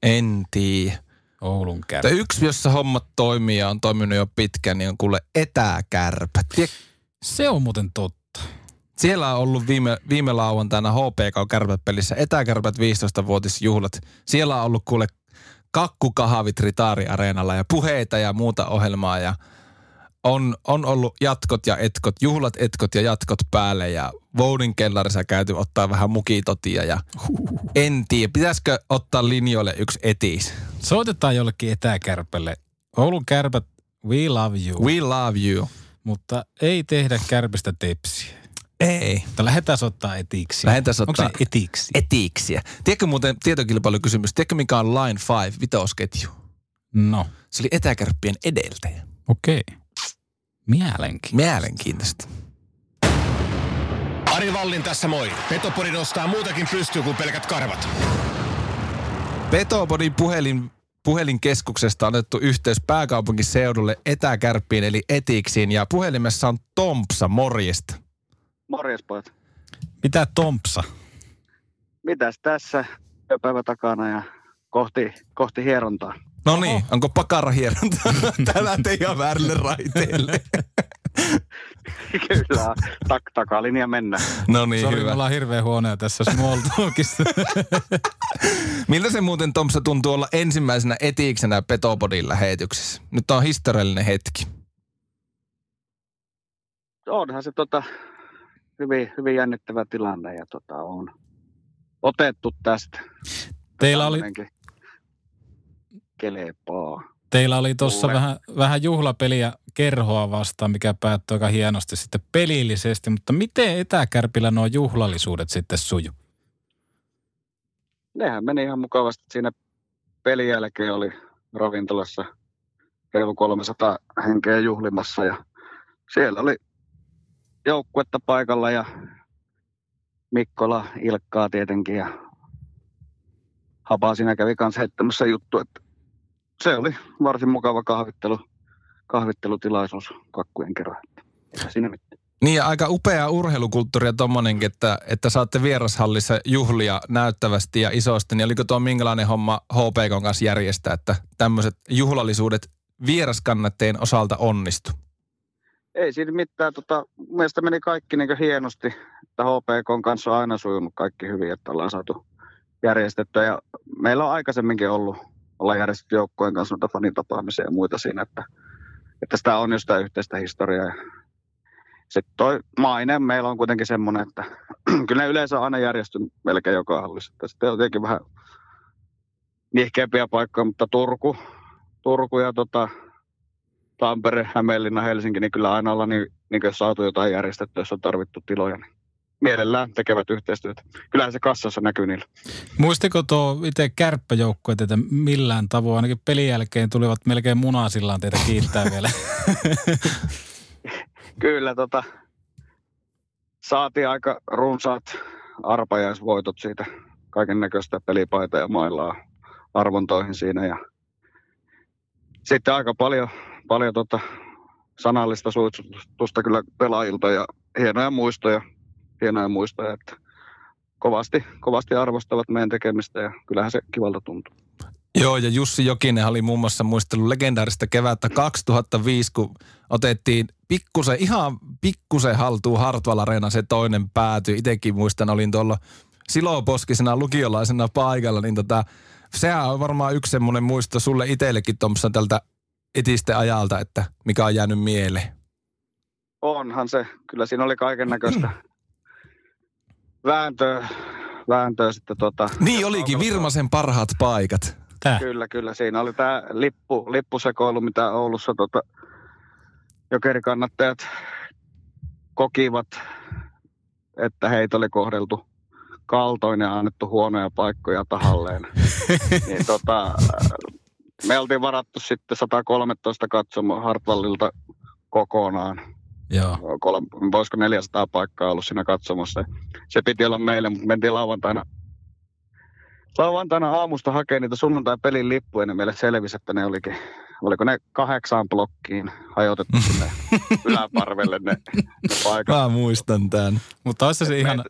Speaker 4: En tiedä.
Speaker 3: Oulun kärpät.
Speaker 4: yksi, jossa hommat toimii ja on toiminut jo pitkään, niin on kuule etäkärpät.
Speaker 3: Se on muuten totta.
Speaker 4: Siellä on ollut viime, viime lauantaina HPK kärpäpelissä etäkärpät 15-vuotisjuhlat. Siellä on ollut kuule kakkukahvit Ritaari-areenalla ja puheita ja muuta ohjelmaa ja on, on ollut jatkot ja etkot, juhlat, etkot ja jatkot päälle ja Voudin kellarissa käyty ottaa vähän mukitotia ja en tiedä, pitäisikö ottaa linjoille yksi etis.
Speaker 3: Soitetaan jollekin etäkärpälle. Oulun kärpät, we love you.
Speaker 4: We love you.
Speaker 3: Mutta ei tehdä kärpistä tepsiä.
Speaker 4: Ei.
Speaker 3: Mutta lähdetään soittaa etiksi.
Speaker 4: Lähdetään
Speaker 3: Onko
Speaker 4: soittaa
Speaker 3: se etiksi?
Speaker 4: etiiksiä. Tiedätkö muuten tietokilpailukysymys? Tiedätkö mikä on Line 5 vitosketju?
Speaker 3: No,
Speaker 4: Se oli etäkärppien edeltäjä.
Speaker 3: okei. Mielenkiintoista.
Speaker 4: Mielenkiintoista.
Speaker 2: Ari Vallin tässä moi. Petopori nostaa muutakin pystyyn kuin pelkät karvat.
Speaker 4: Petopodin puhelin, puhelinkeskuksesta on otettu yhteys pääkaupunkiseudulle etäkärppiin eli etiksiin ja puhelimessa on Tompsa, morjesta.
Speaker 1: Morjes pojat.
Speaker 3: Mitä Tompsa?
Speaker 1: Mitäs tässä työpäivä takana ja kohti, kohti hierontaa.
Speaker 4: No niin, onko pakarahieronta? Täällä teidän väärille raiteille.
Speaker 1: Kyllä, tak, takalinja mennään.
Speaker 4: No niin,
Speaker 3: Sori, me
Speaker 4: hyvä.
Speaker 3: ollaan hirveän huonoja tässä small talkissa.
Speaker 4: Miltä se muuten Tompsa tuntuu olla ensimmäisenä etiiksenä Petopodin lähetyksessä? Nyt on historiallinen hetki.
Speaker 1: Onhan se tota, hyvin, hyvin jännittävä tilanne ja tota, on otettu tästä.
Speaker 3: Teillä oli,
Speaker 1: Kelepaa.
Speaker 3: teillä oli tuossa vähän, vähän juhlapeliä kerhoa vastaan, mikä päättyi aika hienosti sitten pelillisesti. Mutta miten etäkärpillä nuo juhlallisuudet sitten suju?
Speaker 1: Nehän meni ihan mukavasti. Siinä pelin jälkeen oli ravintolassa reilu 300 henkeä juhlimassa ja siellä oli joukkuetta paikalla ja Mikkola, Ilkkaa tietenkin ja Hapa siinä kävi kanssa heittämässä juttu, että se oli varsin mukava kahvittelu, kahvittelutilaisuus kakkujen kerran. Siinä mitään.
Speaker 4: Niin ja aika upea urheilukulttuuri ja tommonenkin, että, että saatte vierashallissa juhlia näyttävästi ja isosti. Niin oliko tuo minkälainen homma HPK kanssa järjestää, että tämmöiset juhlallisuudet vieraskannatteen osalta onnistu?
Speaker 1: Ei siinä mitään. Tota, mun mielestä meni kaikki niin hienosti. Että HPK kanssa aina sujunut kaikki hyvin, että ollaan saatu järjestettyä. Ja meillä on aikaisemminkin ollut, ollaan järjestetty joukkojen kanssa noita fanitapaamisia ja muita siinä, että, että sitä on jo sitä yhteistä historiaa. Ja sitten toi maine meillä on kuitenkin semmoinen, että kyllä ne yleensä on aina järjestynyt melkein joka hallissa. Sitten on tietenkin vähän nihkeämpiä paikkoja, mutta Turku, Turku ja tota, Tampere, Hämeenlinna, Helsinki, niin kyllä aina ollaan niin, niin saatu jotain järjestettyä, jos on tarvittu tiloja. Niin mielellään tekevät yhteistyötä. Kyllähän se kassassa näkyy niillä.
Speaker 3: Muistiko tuo itse kärppäjoukkue teitä millään tavoin? Ainakin pelin jälkeen tulivat melkein munasillaan teitä kiittää vielä.
Speaker 1: Kyllä, tota, saatiin aika runsaat arpajaisvoitot siitä kaiken näköistä pelipaita ja mailaa arvontoihin siinä. Ja sitten aika paljon, paljon tota sanallista suitsutusta kyllä pelaajilta ja hienoja muistoja, hienoja muistoja, että kovasti, kovasti arvostavat meidän tekemistä ja kyllähän se kivalta tuntuu.
Speaker 4: Joo, ja Jussi Jokinen oli muun muassa muistellut legendaarista kevättä 2005, kun otettiin pikkusen, ihan pikkusen haltuun Hartwall Areena se toinen pääty. Itekin muistan, olin tuolla siloposkisena lukiolaisena paikalla, niin tota, sehän on varmaan yksi semmoinen muisto sulle itsellekin Thompson tältä etistä ajalta, että mikä on jäänyt mieleen.
Speaker 1: Onhan se. Kyllä siinä oli kaiken näköistä vääntöä, vääntöä sitten tota...
Speaker 4: Niin olikin, Virmasen parhaat paikat.
Speaker 3: Tää.
Speaker 1: Kyllä, kyllä. Siinä oli tämä lippu, lippusekoilu, mitä Oulussa tota, jokerikannattajat kokivat, että heitä oli kohdeltu kaltoin ja annettu huonoja paikkoja tahalleen. niin tota, me oltiin varattu sitten 113 katsomaan Hartwallilta kokonaan.
Speaker 3: Joo.
Speaker 1: Kolme, voisiko 400 paikkaa ollut siinä katsomassa. Se piti olla meille, mutta mentiin lauantaina lauantaina aamusta hakee niitä sunnuntai-pelin lippuja, niin meille selvisi, että ne olikin, oliko ne kahdeksaan blokkiin hajotettu sinne yläparvelle ne, ne paikat.
Speaker 4: Mä muistan tämän.
Speaker 3: Mutta olisi se ihan,
Speaker 1: Meitä-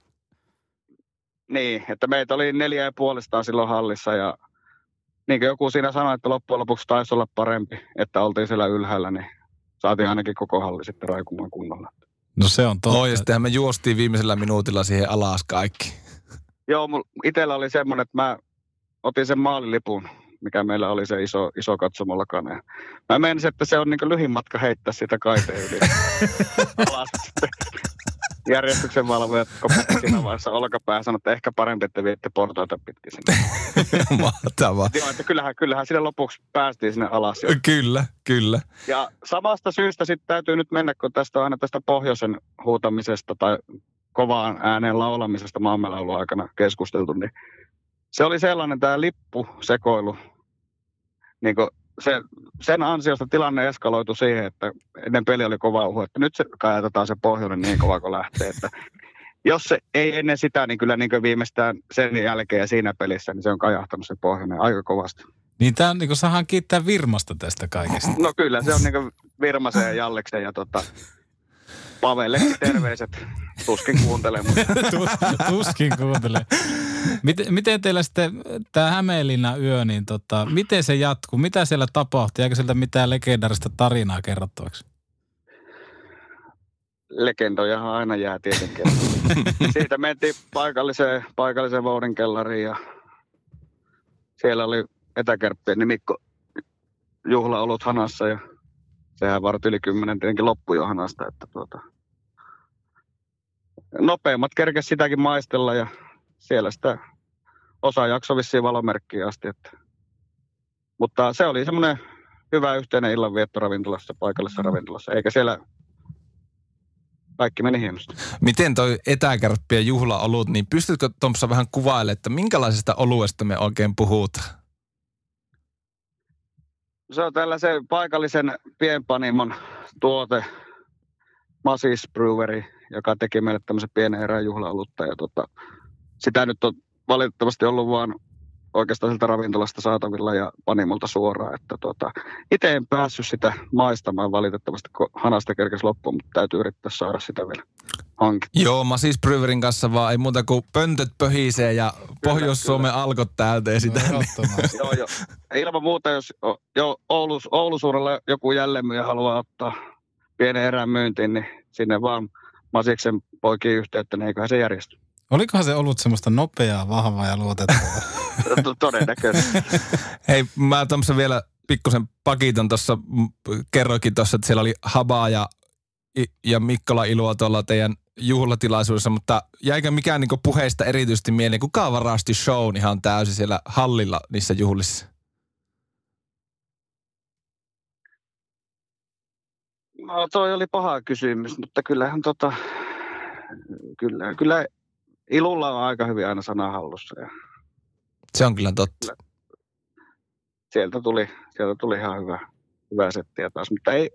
Speaker 1: Niin, että meitä oli neljä ja puolestaan silloin hallissa ja niin kuin joku siinä sanoi, että loppujen lopuksi taisi olla parempi, että oltiin siellä ylhäällä, niin saatiin ainakin koko halli sitten raikumaan kunnolla.
Speaker 3: no se on totta.
Speaker 4: Oh, ja sittenhän me juostiin viimeisellä minuutilla siihen alas kaikki.
Speaker 1: Joo, mul, itellä oli semmoinen, että mä otin sen maalilipun, mikä meillä oli se iso, iso katsomollakane. Ja Mä menisin, että se on niin lyhin matka heittää sitä kaiteen yli alas. Järjestyksen valvojat koputti siinä vaiheessa olkapää sanoi, että ehkä parempi, että viette portaita pitkin sinne.
Speaker 4: Mahtavaa.
Speaker 1: Joo, että kyllähän, kyllähän sinne lopuksi päästiin sinne alas. Jo.
Speaker 4: Kyllä, kyllä.
Speaker 1: Ja samasta syystä sitten täytyy nyt mennä, kun tästä on aina tästä pohjoisen huutamisesta tai kovaan ääneen laulamisesta maamelaulun aikana keskusteltu, niin se oli sellainen tämä lippusekoilu. Niin kuin se, sen ansiosta tilanne eskaloitu siihen, että ennen peli oli kova uhu, että nyt se kajatetaan se pohjoinen niin kova kun lähtee, että jos se ei ennen sitä, niin kyllä niin viimeistään sen jälkeen ja siinä pelissä, niin se on kajahtanut se pohjoinen aika kovasti.
Speaker 3: Niin tää on niinku, saadaan kiittää Virmasta tästä kaikesta.
Speaker 1: No kyllä, se on niin Virmasen ja Jalleksen ja tota, Pavellekin terveiset. Tuskin kuuntelee, mutta
Speaker 3: Tuskin kuuntelee. Miten, miten teillä sitten tämä Hämeenlinnan yö, niin tota, miten se jatkuu? Mitä siellä tapahtui? Eikö sieltä mitään legendarista tarinaa kerrottavaksi?
Speaker 1: legendojahan aina jää tietenkin. Siitä mentiin paikalliseen, paikalliseen Voudin kellariin ja siellä oli etäkärppien nimikko juhlaolut hanassa ja sehän varti yli kymmenen tietenkin loppui jo hanasta, että tuota, nopeimmat kerkes sitäkin maistella ja siellä sitä osa jakso vissiin valomerkkiin asti. Että. Mutta se oli semmoinen hyvä yhteinen illanvietto ravintolassa, paikallisessa ravintolassa, eikä siellä kaikki meni hienosti.
Speaker 4: Miten toi etäkärppien juhlaolut, niin pystytkö Tompsa vähän kuvailemaan, että minkälaisesta oluesta me oikein puhutaan?
Speaker 1: Se on tällaisen paikallisen pienpanimon tuote, Masis Brewery, joka teki meille tämmöisen pienen erän juhlaolutta. Ja tota, sitä nyt on valitettavasti ollut vaan oikeastaan siltä ravintolasta saatavilla ja panimolta suoraan. Että tota, itse en päässyt sitä maistamaan valitettavasti, kun hanasta kerkesi loppuun, mutta täytyy yrittää saada sitä vielä hankittua.
Speaker 4: Joo, mä siis Brewerin kanssa vaan ei muuta kuin pöntöt pöhisee ja Pohjois-Suomen alkot täältä sitä.
Speaker 3: No, ehdottomasti.
Speaker 1: joo, joo. Ilman muuta, jos jo Oulus, Oulusuudella joku jälleenmyyjä haluaa ottaa pienen erän myyntiin, niin sinne vaan Masiksen poikiin yhteyttä, niin eiköhän se järjesty.
Speaker 3: Olikohan se ollut semmoista nopeaa, vahvaa ja luotettavaa?
Speaker 1: To- Todennäköisesti.
Speaker 4: Hei, mä Tompsa vielä pikkusen pakitan tuossa, kerroikin tuossa, että siellä oli habaa ja ja Mikkola iloa tuolla teidän juhlatilaisuudessa, mutta jäikö mikään niinku puheista erityisesti mieleen? Kuka varasti shown ihan täysin siellä hallilla niissä juhlissa?
Speaker 1: No toi oli paha kysymys, mutta kyllähän tota, kyllä, kyllä Ilulla on aika hyvin aina sana hallussa ja
Speaker 4: Se on kyllä totta.
Speaker 1: sieltä tuli, sieltä tuli ihan hyvä, hyvä settiä taas. Mutta ei,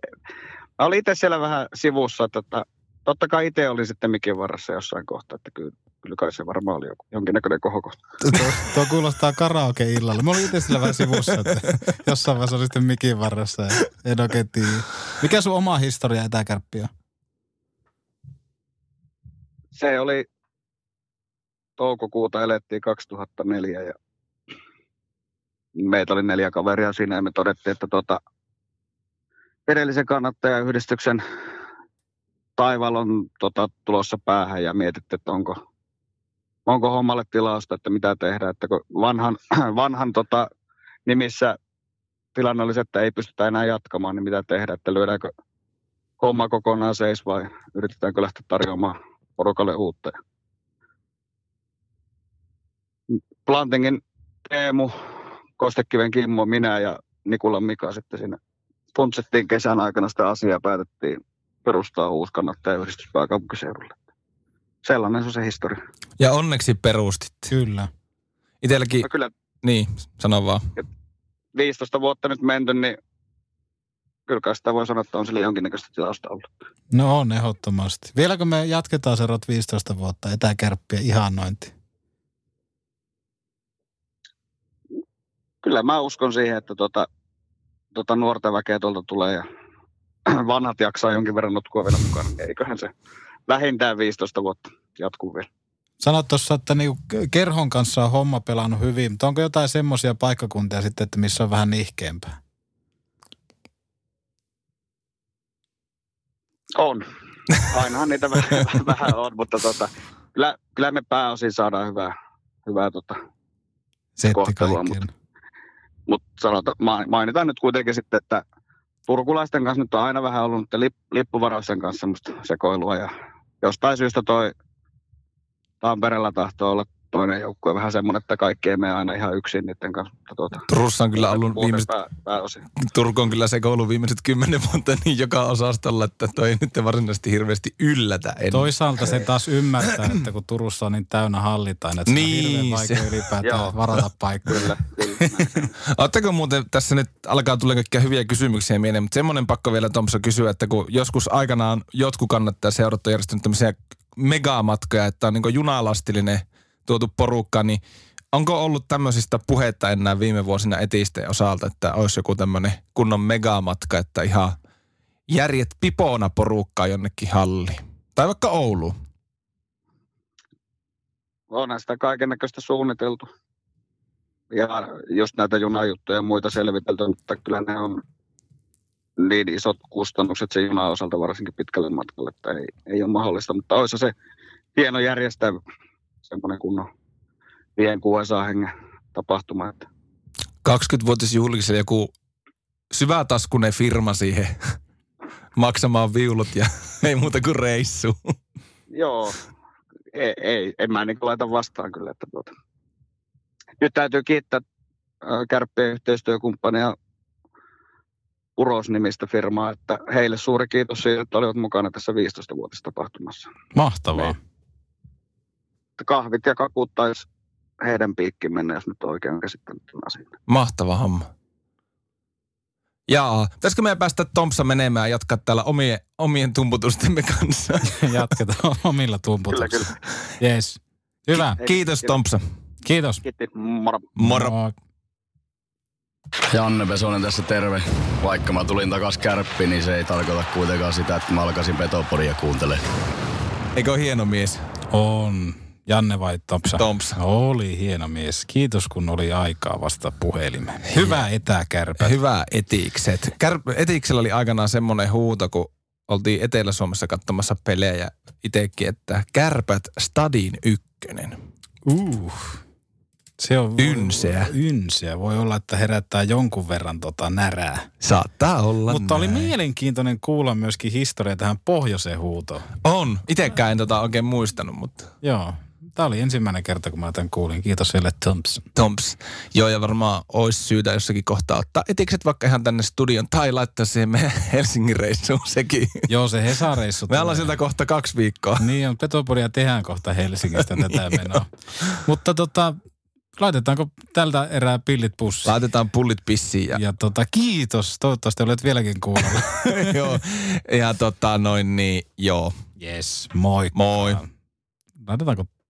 Speaker 1: mä olin itse siellä vähän sivussa, että, että totta kai itse olin sitten mikin varressa jossain kohtaa, että kyllä, kyllä kai se varmaan oli joku, jonkinnäköinen kohokohta.
Speaker 3: Tuo, tuo kuulostaa karaoke-illalla. Mä olin itse sillä vähän sivussa, että jossain vaiheessa oli sitten mikin varressa ja en oikein tiedä. Mikä sun oma historia etäkärppi on?
Speaker 1: Se oli toukokuuta elettiin 2004 ja meitä oli neljä kaveria siinä ja me todettiin, että tota, edellisen kannattajayhdistyksen taival on tota, tulossa päähän ja mietittiin, että onko, onko hommalle tilausta, että mitä tehdä. Että kun vanhan, vanhan tota, nimissä tilanne oli se, että ei pystytä enää jatkamaan, niin mitä tehdä, että lyödäänkö homma kokonaan seis vai yritetäänkö lähteä tarjoamaan porukalle uutta. Plantingin Teemu, Kostekiven Kimmo, minä ja Nikulan Mika sitten sinne puntsettiin kesän aikana sitä asiaa päätettiin perustaa uusi kannattajayhdistys pääkaupunkiseudulle. Sellainen se on se historia.
Speaker 4: Ja onneksi perustit.
Speaker 3: Kyllä.
Speaker 4: Itelläkin,
Speaker 1: No kyllä
Speaker 4: niin, sano vaan.
Speaker 1: 15 vuotta nyt menty, niin kyllä sitä voi sanoa, että on sillä jonkinnäköistä tilausta ollut.
Speaker 3: No on ehdottomasti. Vieläkö me jatketaan se rot 15 vuotta etäkärppiä ihannointi?
Speaker 1: Kyllä mä uskon siihen, että tota, tota nuorta väkeä tuolta tulee ja vanhat jaksaa jonkin verran nutkua vielä mukana. niin Eiköhän se vähintään 15 vuotta jatkuu vielä.
Speaker 3: Sanoit tuossa, että niinku kerhon kanssa on homma pelannut hyvin, mutta onko jotain semmoisia paikkakuntia sitten, että missä on vähän nihkeämpää?
Speaker 1: On. Ainahan niitä vähän, vähän on, mutta tota, kyllä, kyllä me pääosin saadaan hyvää, hyvää tota,
Speaker 3: Setti
Speaker 1: Kohtelua, mutta ma- mainitaan nyt kuitenkin sitten, että turkulaisten kanssa nyt on aina vähän ollut lip, lippuvarausten kanssa semmoista sekoilua ja jostain syystä toi Tampereella tahtoo olla toinen joukkue vähän semmoinen, että kaikki ei mene aina ihan yksin niiden kanssa. Tuota,
Speaker 4: Turussa on kyllä ollut viimeiset,
Speaker 1: pää, pääosin.
Speaker 4: Turku on kyllä se koulu viimeiset kymmenen vuotta niin joka osastolla, että toi ei nyt varsinaisesti hirveästi yllätä enää.
Speaker 3: Toisaalta se taas ymmärtää, että kun Turussa on niin täynnä hallitain, että
Speaker 4: Niin,
Speaker 3: se on hirveän vaikea
Speaker 4: se-
Speaker 3: ylipäätään
Speaker 1: Joo.
Speaker 3: varata paikkoja.
Speaker 1: Kyllä, kyllä. on.
Speaker 4: Oletteko muuten, tässä nyt alkaa tulla kaikkia hyviä kysymyksiä mieleen, mutta semmoinen pakko vielä Tomsa kysyä, että kun joskus aikanaan jotkut kannattaa seurat on järjestänyt tämmöisiä megamatkoja, että on niin junalastillinen tuotu porukka, niin onko ollut tämmöisistä puhetta enää viime vuosina etisten osalta, että olisi joku tämmöinen kunnon megamatka, että ihan järjet pipoona porukkaa jonnekin halliin? Tai vaikka Ouluun.
Speaker 1: onhan sitä kaiken näköistä suunniteltu. Ja just näitä junajuttuja ja muita selvitelty, mutta kyllä ne on niin isot kustannukset sen junan osalta varsinkin pitkälle matkalle, että ei, ei ole mahdollista. Mutta olisi se hieno järjestää semmoinen kunnon 5-600 hengen tapahtuma. Että
Speaker 4: 20-vuotisjuhliksella joku syvätaskunen firma siihen maksamaan viulut ja ei muuta kuin reissu.
Speaker 1: joo, ei, ei, en mä niin laita vastaan kyllä. Että tuota. Nyt täytyy kiittää kärppien yhteistyökumppania Uros-nimistä firmaa, että heille suuri kiitos siitä, että olivat mukana tässä 15-vuotistapahtumassa.
Speaker 3: Mahtavaa.
Speaker 1: Että kahvit ja kakut taisi heidän piikkiin mennä, jos nyt oikein käsittänyt tämän asian.
Speaker 4: Mahtava homma. Jaa, pitäisikö meidän päästä Tomsa menemään ja jatkaa täällä omien, omien tumputustemme kanssa?
Speaker 3: Jatketaan omilla tumputuksilla.
Speaker 1: Kyllä, kyllä.
Speaker 3: Yes. Hyvä.
Speaker 4: Kiitos Tomsa.
Speaker 3: Kiitos.
Speaker 1: Kiitti, moro.
Speaker 4: Moro.
Speaker 3: Moi.
Speaker 2: Janne Pesonen tässä terve. Vaikka mä tulin takas kärppiin, niin se ei tarkoita kuitenkaan sitä, että mä alkaisin Petopodia kuuntelemaan.
Speaker 4: Eikö ole hieno mies?
Speaker 3: On. Janne vai Topsa?
Speaker 4: Tompsa.
Speaker 3: Oli hieno mies. Kiitos kun oli aikaa vasta puhelimeen. Hyvä etäkärpä.
Speaker 4: Hyvä etikset. Kär- etiksellä oli aikanaan semmoinen huuto, kun oltiin Etelä-Suomessa katsomassa pelejä itsekin, että kärpät stadin ykkönen.
Speaker 3: Uh. Se on
Speaker 4: Ynseä.
Speaker 3: Ynseä. Voi olla, että herättää jonkun verran tota närää.
Speaker 4: Saattaa olla
Speaker 3: Mutta oli
Speaker 4: näin.
Speaker 3: mielenkiintoinen kuulla myöskin historia tähän pohjoiseen huutoon.
Speaker 4: On. Itekään en tota oikein muistanut, mutta
Speaker 3: Joo. Tämä oli ensimmäinen kerta, kun mä tämän kuulin. Kiitos siellä Thompson.
Speaker 4: Tomps. Joo, ja varmaan olisi syytä jossakin kohtaa ottaa etikset vaikka ihan tänne studion tai laittaa siihen meidän Helsingin reissuun sekin.
Speaker 3: Joo, se Hesa-reissu.
Speaker 4: Me ollaan sieltä kohta kaksi viikkoa.
Speaker 3: Niin on, Petopodia tehdään kohta Helsingistä tätä menoa. Mutta tota, laitetaanko tältä erää pillit pussiin?
Speaker 4: Laitetaan pullit pissiin ja,
Speaker 3: Ja tota, kiitos. Toivottavasti olet vieläkin kuulolla.
Speaker 4: joo. ja tota noin niin, joo.
Speaker 3: yes, moi.
Speaker 4: Moi.
Speaker 3: Laitetaanko